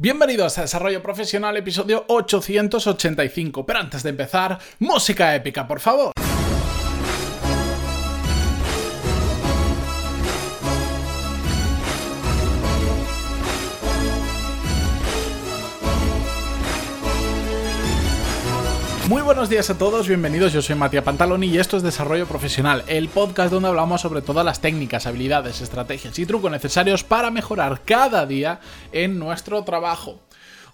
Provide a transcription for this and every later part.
Bienvenidos a Desarrollo Profesional, episodio 885. Pero antes de empezar, música épica, por favor. Buenos días a todos, bienvenidos, yo soy Matías Pantaloni y esto es Desarrollo Profesional, el podcast donde hablamos sobre todas las técnicas, habilidades, estrategias y trucos necesarios para mejorar cada día en nuestro trabajo.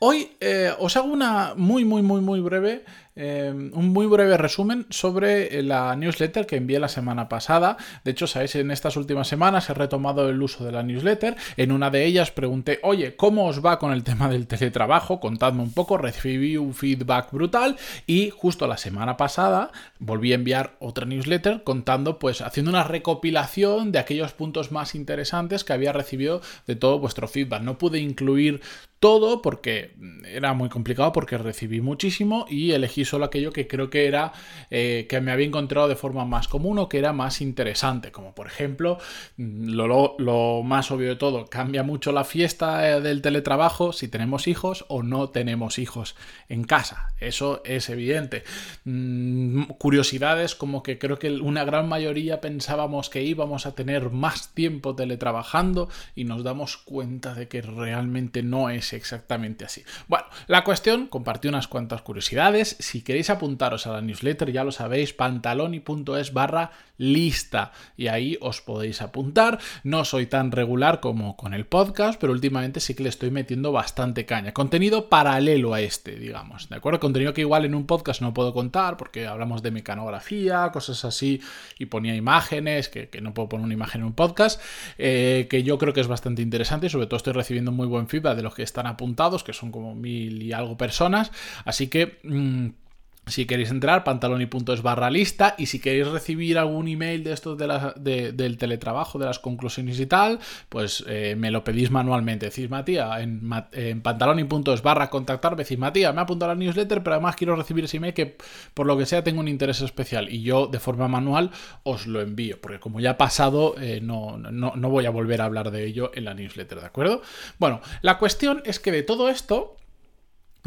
Hoy eh, os hago una muy, muy, muy, muy breve Em, un muy breve resumen sobre eh, la newsletter que envié la semana pasada. De hecho, sabéis, en estas últimas semanas he retomado el uso de la newsletter. En una de ellas pregunté, oye, ¿cómo os va con el tema del teletrabajo? Contadme un poco, recibí un feedback brutal y justo la semana pasada volví a enviar otra newsletter contando, pues haciendo una recopilación de aquellos puntos más interesantes que había recibido de todo vuestro feedback. No pude incluir todo porque era muy complicado porque recibí muchísimo y elegí solo aquello que creo que era eh, que me había encontrado de forma más común o que era más interesante. Como por ejemplo, mm, lo, más obvio de todo, cambia mucho la fiesta eh, del teletrabajo si tenemos hijos o no tenemos hijos en casa. Eso es evidente. Mm, curiosidades como que creo que una gran mayoría pensábamos que íbamos a tener más tiempo teletrabajando y nos damos cuenta de que realmente no es exactamente así. Bueno, la cuestión, compartí unas cuantas curiosidades. Si queréis apuntaros a la newsletter, ya lo sabéis, pantaloni.es barra lista y ahí os podéis apuntar. No soy tan regular como con el podcast, pero últimamente sí que le estoy metiendo bastante caña. Contenido paralelo a este, digamos, ¿de acuerdo? Contenido que igual en un podcast no puedo contar porque hablamos de mecanografía, cosas así, y ponía imágenes, que, no puedo poner una imagen en un podcast, eh, que yo creo que es bastante interesante y sobre todo estoy recibiendo muy buen feedback de los que están apuntados, que son como mil y algo personas, así que... Mm, si queréis entrar, pantaloni.es barra lista. Y si queréis recibir algún email de estos de del teletrabajo, de las conclusiones y tal, pues eh, me lo pedís manualmente. Decís, Matías, en, en pantaloni.es barra contactar, decís, Matías, me ha apuntado la newsletter, pero además quiero recibir ese email que por lo que sea tengo un interés especial. Y yo de forma manual os lo envío, porque como ya ha pasado, eh, no, no, voy a volver a hablar de ello en la newsletter, ¿de acuerdo? Bueno, la cuestión es que de todo esto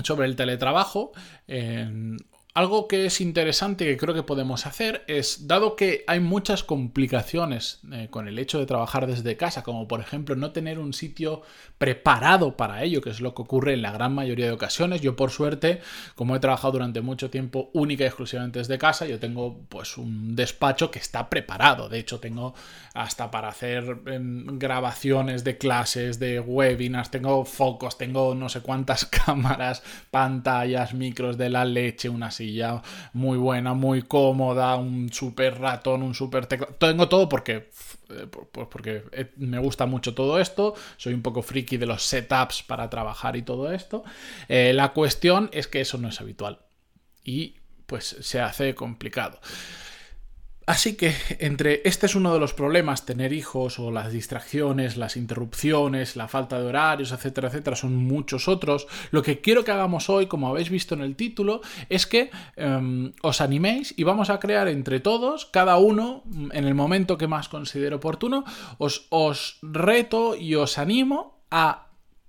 sobre el teletrabajo, algo que es interesante que creo que podemos hacer es, dado que hay muchas complicaciones eh, con el hecho de trabajar desde casa, como por ejemplo no tener un sitio preparado para ello, que es lo que ocurre en la gran mayoría de ocasiones, yo por suerte, como he trabajado durante mucho tiempo única y exclusivamente desde casa, yo tengo pues un despacho que está preparado, de hecho tengo hasta para hacer em, grabaciones de clases, de webinars, tengo focos, tengo no sé cuántas cámaras, pantallas, micros de la leche, una silla muy buena, muy cómoda, un super ratón, un super teclado. Tengo todo porque, pues porque me gusta mucho todo esto. Soy un poco friki de los setups para trabajar y todo esto. Eh, la cuestión es que eso no es habitual. Y pues se hace complicado. Así que entre este es uno de los problemas, tener hijos o las distracciones, las interrupciones, la falta de horarios, etcétera, etcétera, son muchos otros. Lo que quiero que hagamos hoy, como habéis visto en el título, es que em, os animéis y vamos a crear entre todos, cada uno en el momento que más considere oportuno, os, os reto y os animo a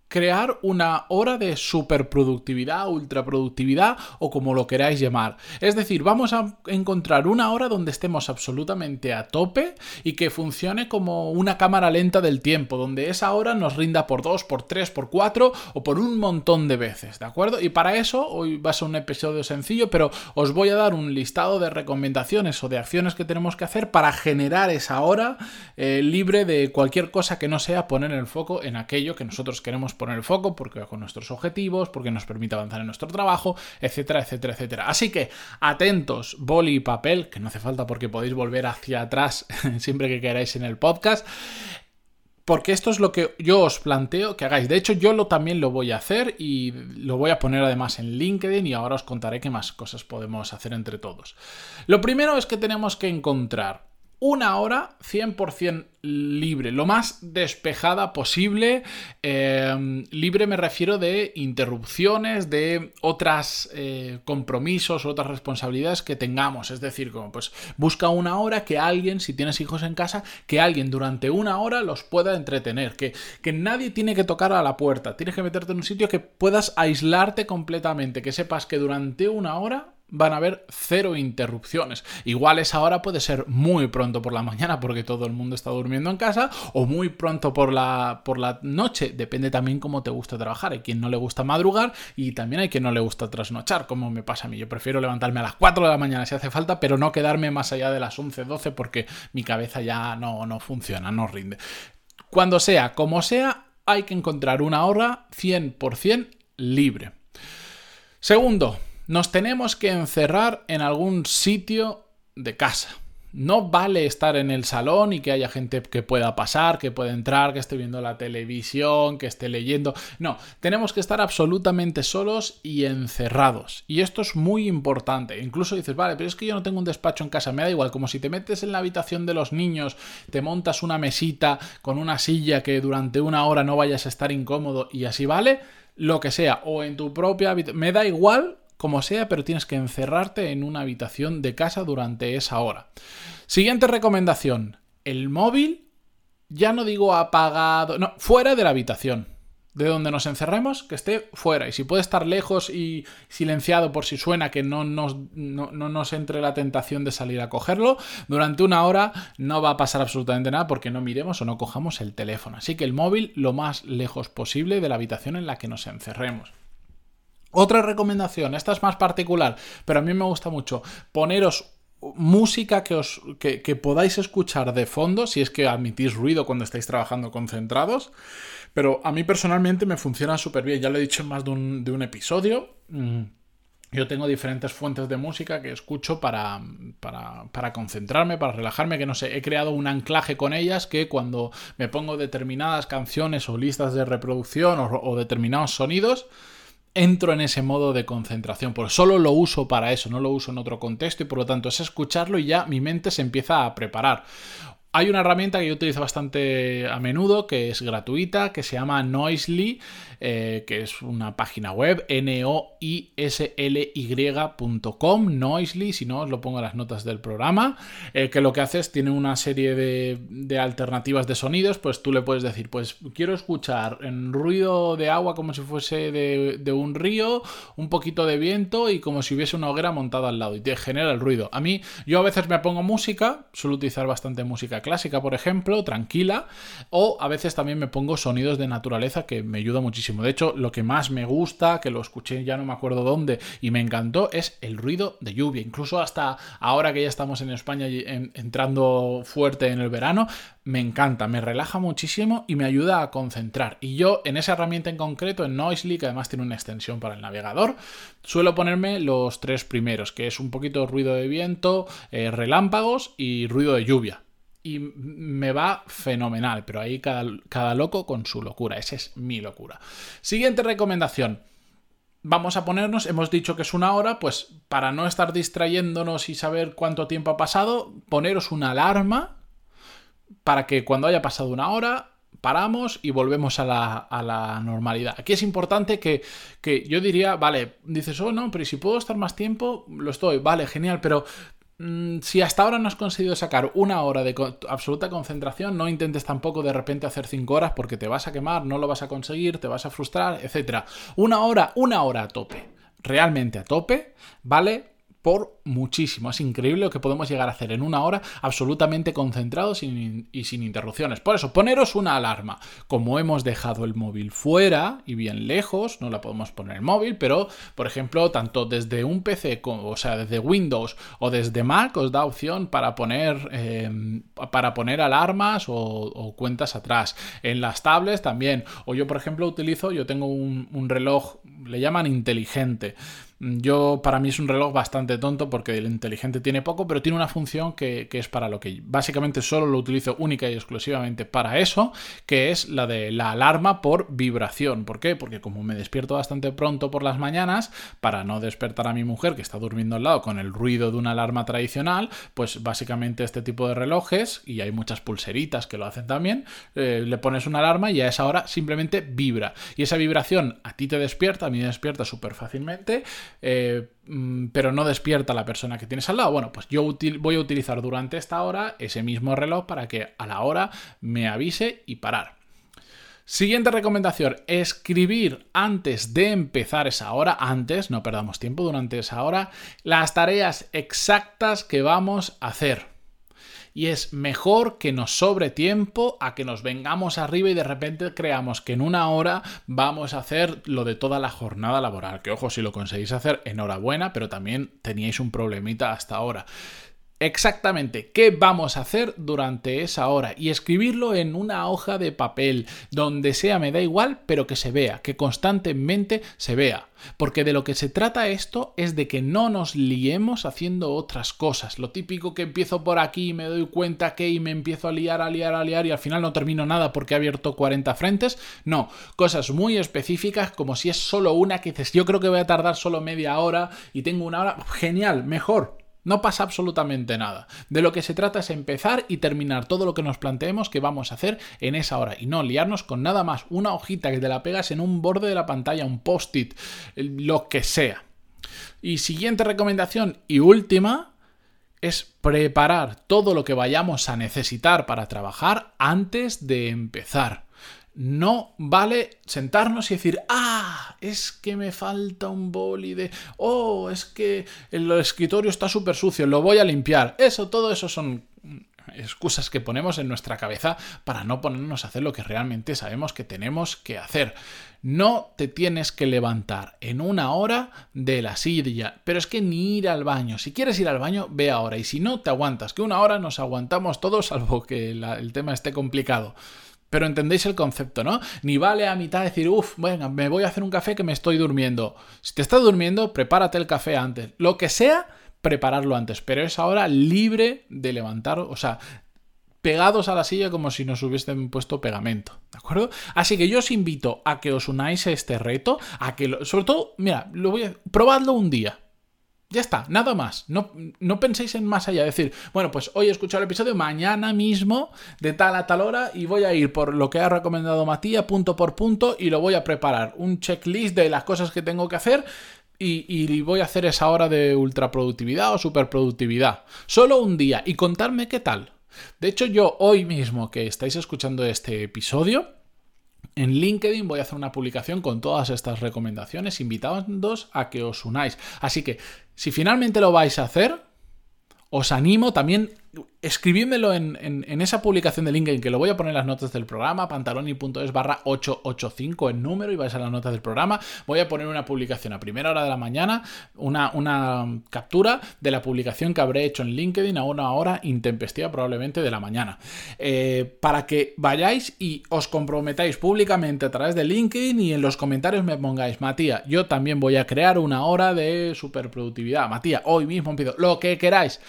crear una hora de superproductividad, ultraproductividad o como lo queráis llamar. Es decir, vamos a encontrar una hora donde estemos absolutamente a tope y que funcione como una cámara lenta del tiempo, donde esa hora nos rinda por dos, por tres, por cuatro o por un montón de veces, ¿de acuerdo? Y para eso hoy va a ser un episodio sencillo, pero os voy a dar un listado de recomendaciones o de acciones que tenemos que hacer para generar esa hora eh, libre de cualquier cosa que no sea poner el foco en aquello que nosotros queremos poner el foco, porque con nuestros objetivos, porque nos permite avanzar en nuestro trabajo, etcétera, etcétera, etcétera. Así que atentos, boli y papel, que no hace falta porque podéis volver hacia atrás siempre que queráis en el podcast porque esto es lo que yo os planteo que hagáis. De hecho, yo lo, también lo voy a hacer y lo voy a poner además en LinkedIn y ahora os contaré qué más cosas podemos hacer entre todos. Lo primero es que tenemos que encontrar una hora 100% libre, lo más despejada posible. Em, libre me refiero de interrupciones, de otras eh, compromisos, otras responsabilidades que tengamos. Es decir, como pues busca una hora que alguien, si tienes hijos en casa, que alguien durante una hora los pueda entretener, que, que nadie tiene que tocar a la puerta, tienes que meterte en un sitio que puedas aislarte completamente, que sepas que durante una hora van a haber cero interrupciones. Igual esa hora puede ser muy pronto por la mañana porque todo el mundo está durmiendo en casa o muy pronto por la, por la noche. Depende también cómo te gusta trabajar. Hay quien no le gusta madrugar y también hay quien no le gusta trasnochar, como me pasa a mí. Yo prefiero levantarme a las 4 de la mañana si hace falta, pero no quedarme más allá de las 11, 12 porque mi cabeza ya no, no funciona, no rinde. Cuando sea, como sea, hay que encontrar una hora 100% libre. Segundo, nos tenemos que encerrar en algún sitio de casa. No vale estar en el salón y que haya gente que pueda pasar, que pueda entrar, que esté viendo la televisión, que esté leyendo. No, tenemos que estar absolutamente solos y encerrados. Y esto es muy importante. Incluso dices, vale, pero es que yo no tengo un despacho en casa, me da igual, como si te metes en la habitación de los niños, te montas una mesita con una silla que durante una hora no vayas a estar incómodo y así vale, lo que sea, o en tu propia habitación, me da igual como sea, pero tienes que encerrarte en una habitación de casa durante esa hora. Siguiente recomendación, el móvil, ya no digo apagado, no, fuera de la habitación. De donde nos encerremos, que esté fuera. Y si puede estar lejos y silenciado por si suena, que no nos, no nos entre la tentación de salir a cogerlo, durante una hora no va a pasar absolutamente nada porque no miremos o no cojamos el teléfono. Así que el móvil lo más lejos posible de la habitación en la que nos encerremos. Otra recomendación, esta es más particular, pero a mí me gusta mucho, poneros música que, os, que, podáis escuchar de fondo, si es que admitís ruido cuando estáis trabajando concentrados, pero a mí personalmente me funciona súper bien, ya lo he dicho en más de un, de un episodio. Mm, yo tengo diferentes fuentes de música que escucho para, para, para, concentrarme, para relajarme, que no sé, he creado un anclaje con ellas que cuando me pongo determinadas canciones o listas de reproducción o determinados sonidos, entro en ese modo de concentración, porque solo lo uso para eso, no lo uso en otro contexto y por lo tanto es escucharlo y ya mi mente se empieza a preparar. Hay una herramienta que yo utilizo bastante a menudo, que es gratuita, que se llama Noisely, eh, que es una página web, N-O-I-S-L-Y.com, Noisely, si no os lo pongo en las notas del programa, eh, que lo que hace es, tiene una serie de, alternativas de sonidos, pues tú le puedes decir, pues quiero escuchar en ruido de agua como si fuese de, de un río, un poquito de viento y como si hubiese una hoguera montada al lado y te genera el ruido. A mí, yo a veces me pongo música, suelo utilizar bastante música clásica, por ejemplo, tranquila, o a veces también me pongo sonidos de naturaleza que me ayuda muchísimo. De hecho, lo que más me gusta, que lo escuché ya no me acuerdo dónde y me encantó, es el ruido de lluvia. Incluso hasta ahora que ya estamos en España entrando fuerte en el verano, me encanta, me relaja muchísimo y me ayuda a concentrar. Y yo en esa herramienta en concreto, en Noisely, que además tiene una extensión para el navegador, suelo ponerme los tres primeros, que es un poquito ruido de viento, eh, relámpagos y ruido de lluvia y me va fenomenal, pero ahí cada, cada, loco con su locura, esa es mi locura. Siguiente recomendación. Vamos a ponernos, hemos dicho que es una hora, pues para no estar distrayéndonos y saber cuánto tiempo ha pasado, poneros una alarma para que cuando haya pasado una hora paramos y volvemos a la, a la normalidad. Aquí es importante que, que, yo diría, vale, dices, oh no, pero si puedo estar más tiempo, lo estoy, vale, genial, pero si hasta ahora no has conseguido sacar una hora de absoluta concentración, no intentes tampoco de repente hacer cinco horas porque te vas a quemar, no lo vas a conseguir, te vas a frustrar, etc. Una hora, una hora a tope. Realmente a tope, ¿vale? Por muchísimo. Es increíble lo que podemos llegar a hacer en una hora absolutamente concentrados y sin interrupciones. Por eso, poneros una alarma. Como hemos dejado el móvil fuera y bien lejos, no la podemos poner el móvil, pero, por ejemplo, tanto desde un PC, o sea, desde Windows o desde Mac, os da opción para poner, em, para poner alarmas o, cuentas atrás. En las tablets también. O yo, por ejemplo, utilizo, yo tengo un reloj, le llaman inteligente Yo, para mí es un reloj bastante tonto porque el inteligente tiene poco, pero tiene una función que, que es para lo que básicamente solo lo utilizo única y exclusivamente para eso, que es la de la alarma por vibración. ¿Por qué? Porque como me despierto bastante pronto por las mañanas, para no despertar a mi mujer que está durmiendo al lado con el ruido de una alarma tradicional, pues básicamente este tipo de relojes, y hay muchas pulseritas que lo hacen también, eh, le pones una alarma y a esa hora simplemente vibra. Y esa vibración a ti te despierta, a mí me despierta súper fácilmente, eh, mm, pero no despierta a la persona que tienes al lado. Bueno, pues yo voy a utilizar durante esta hora ese mismo reloj para que a la hora me avise y parar. Siguiente recomendación, escribir antes de empezar esa hora, antes, no perdamos tiempo durante esa hora, las tareas exactas que vamos a hacer. Y es mejor que nos sobre tiempo a que nos vengamos arriba y de repente creamos que en una hora vamos a hacer lo de toda la jornada laboral. Que ojo, si lo conseguís hacer, enhorabuena, pero también teníais un problemita hasta ahora exactamente qué vamos a hacer durante esa hora y escribirlo en una hoja de papel, donde sea me da igual, pero que se vea, que constantemente se vea. Porque de lo que se trata esto es de que no nos liemos haciendo otras cosas. Lo típico que empiezo por aquí y me doy cuenta que y me empiezo a liar, a liar, a liar y al final no termino nada porque he abierto 40 frentes. No, cosas muy específicas como si es solo una que dices yo creo que voy a tardar solo media hora y tengo una hora. Genial, mejor no pasa absolutamente nada. De lo que se trata es empezar y terminar todo lo que nos planteemos que vamos a hacer en esa hora y no liarnos con nada más. Una hojita que te la pegas en un borde de la pantalla, un post-it, lo que sea. Y siguiente recomendación y última es preparar todo lo que vayamos a necesitar para trabajar antes de empezar no vale sentarnos y decir, ah, es que me falta un boli de, oh, es que el escritorio está súper sucio, lo voy a limpiar. Eso, todo eso son excusas que ponemos en nuestra cabeza para no ponernos a hacer lo que realmente sabemos que tenemos que hacer. No te tienes que levantar en una hora de la silla, pero es que ni ir al baño. Si quieres ir al baño, ve ahora. Y si no, te aguantas, que una hora nos aguantamos todos, salvo que el tema esté complicado. Pero entendéis el concepto, ¿no? Ni vale a mitad decir, uff, venga, me voy a hacer un café que me estoy durmiendo. Si te estás durmiendo, prepárate el café antes. Lo que sea, prepararlo antes. Pero es ahora libre de levantar, o sea, pegados a la silla como si nos hubiesen puesto pegamento, ¿de acuerdo? Así que yo os invito a que os unáis a este reto, a que, sobre todo, mira, lo voy a, probadlo un día. Ya está, nada más. No, no, penséis en más allá. Decir, bueno, pues hoy he escuchado el episodio, mañana mismo, de tal a tal hora, y voy a ir por lo que ha recomendado Matías, punto por punto, y lo voy a preparar. Un checklist de las cosas que tengo que hacer. Y, voy a hacer esa hora de ultraproductividad o superproductividad. Solo un día. Y contarme qué tal. De hecho, yo hoy mismo que estáis escuchando este episodio, en LinkedIn voy a hacer una publicación con todas estas recomendaciones, invitándoos a que os unáis. Así que, si finalmente lo vais a hacer, os animo también escribídmelo en, esa publicación de LinkedIn que lo voy a poner en las notas del programa, pantaloni.es barra 885 en número y vais a las notas del programa. Voy a poner una publicación a primera hora de la mañana, una, captura de la publicación que habré hecho en LinkedIn a una hora intempestiva probablemente de la mañana. Eh, para que vayáis y os comprometáis públicamente a través de LinkedIn y en los comentarios me pongáis, Matías, yo también voy a crear una hora de superproductividad. Matías, hoy mismo empiezo, lo que queráis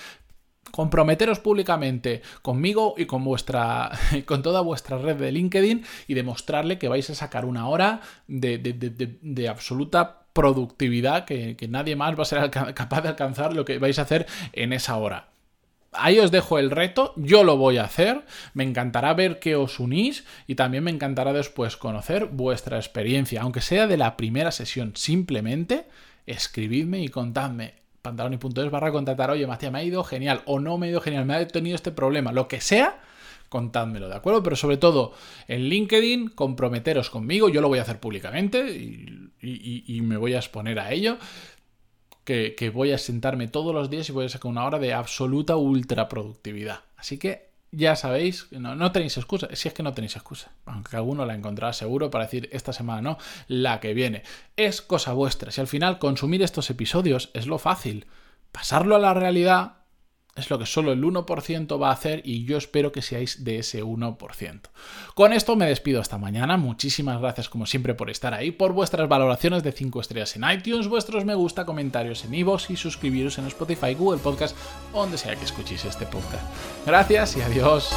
comprometeros públicamente conmigo y con vuestra con toda vuestra red de LinkedIn y demostrarle que vais a sacar una hora de, absoluta productividad que, que, nadie más va a ser capaz de alcanzar lo que vais a hacer en esa hora. Ahí os dejo el reto, yo lo voy a hacer, me encantará ver que os unís y también me encantará después conocer vuestra experiencia, aunque sea de la primera sesión, simplemente escribidme y contadme pantaloni.es barra contratar, oye, Matías, me ha ido genial, o no me ha ido genial, me ha tenido este problema, lo que sea, contádmelo, ¿de acuerdo? Pero sobre todo en LinkedIn, comprometeros conmigo, yo lo voy a hacer públicamente y, me voy a exponer a ello. Que, que, voy a sentarme todos los días y voy a sacar una hora de absoluta ultra productividad. Así que ya sabéis, no, no tenéis excusa, si es que no tenéis excusa, aunque alguno la encontrará seguro para decir esta semana no, la que viene. Es cosa vuestra, si al final consumir estos episodios es lo fácil, pasarlo a la realidad es lo que solo el 1% va a hacer y yo espero que seáis de ese 1%. Con esto me despido hasta mañana. Muchísimas gracias como siempre por estar ahí, por vuestras valoraciones de 5 estrellas en iTunes, vuestros me gusta, comentarios en iVoox y suscribiros en Spotify, Google Podcast, donde sea que escuchéis este podcast. Gracias y adiós.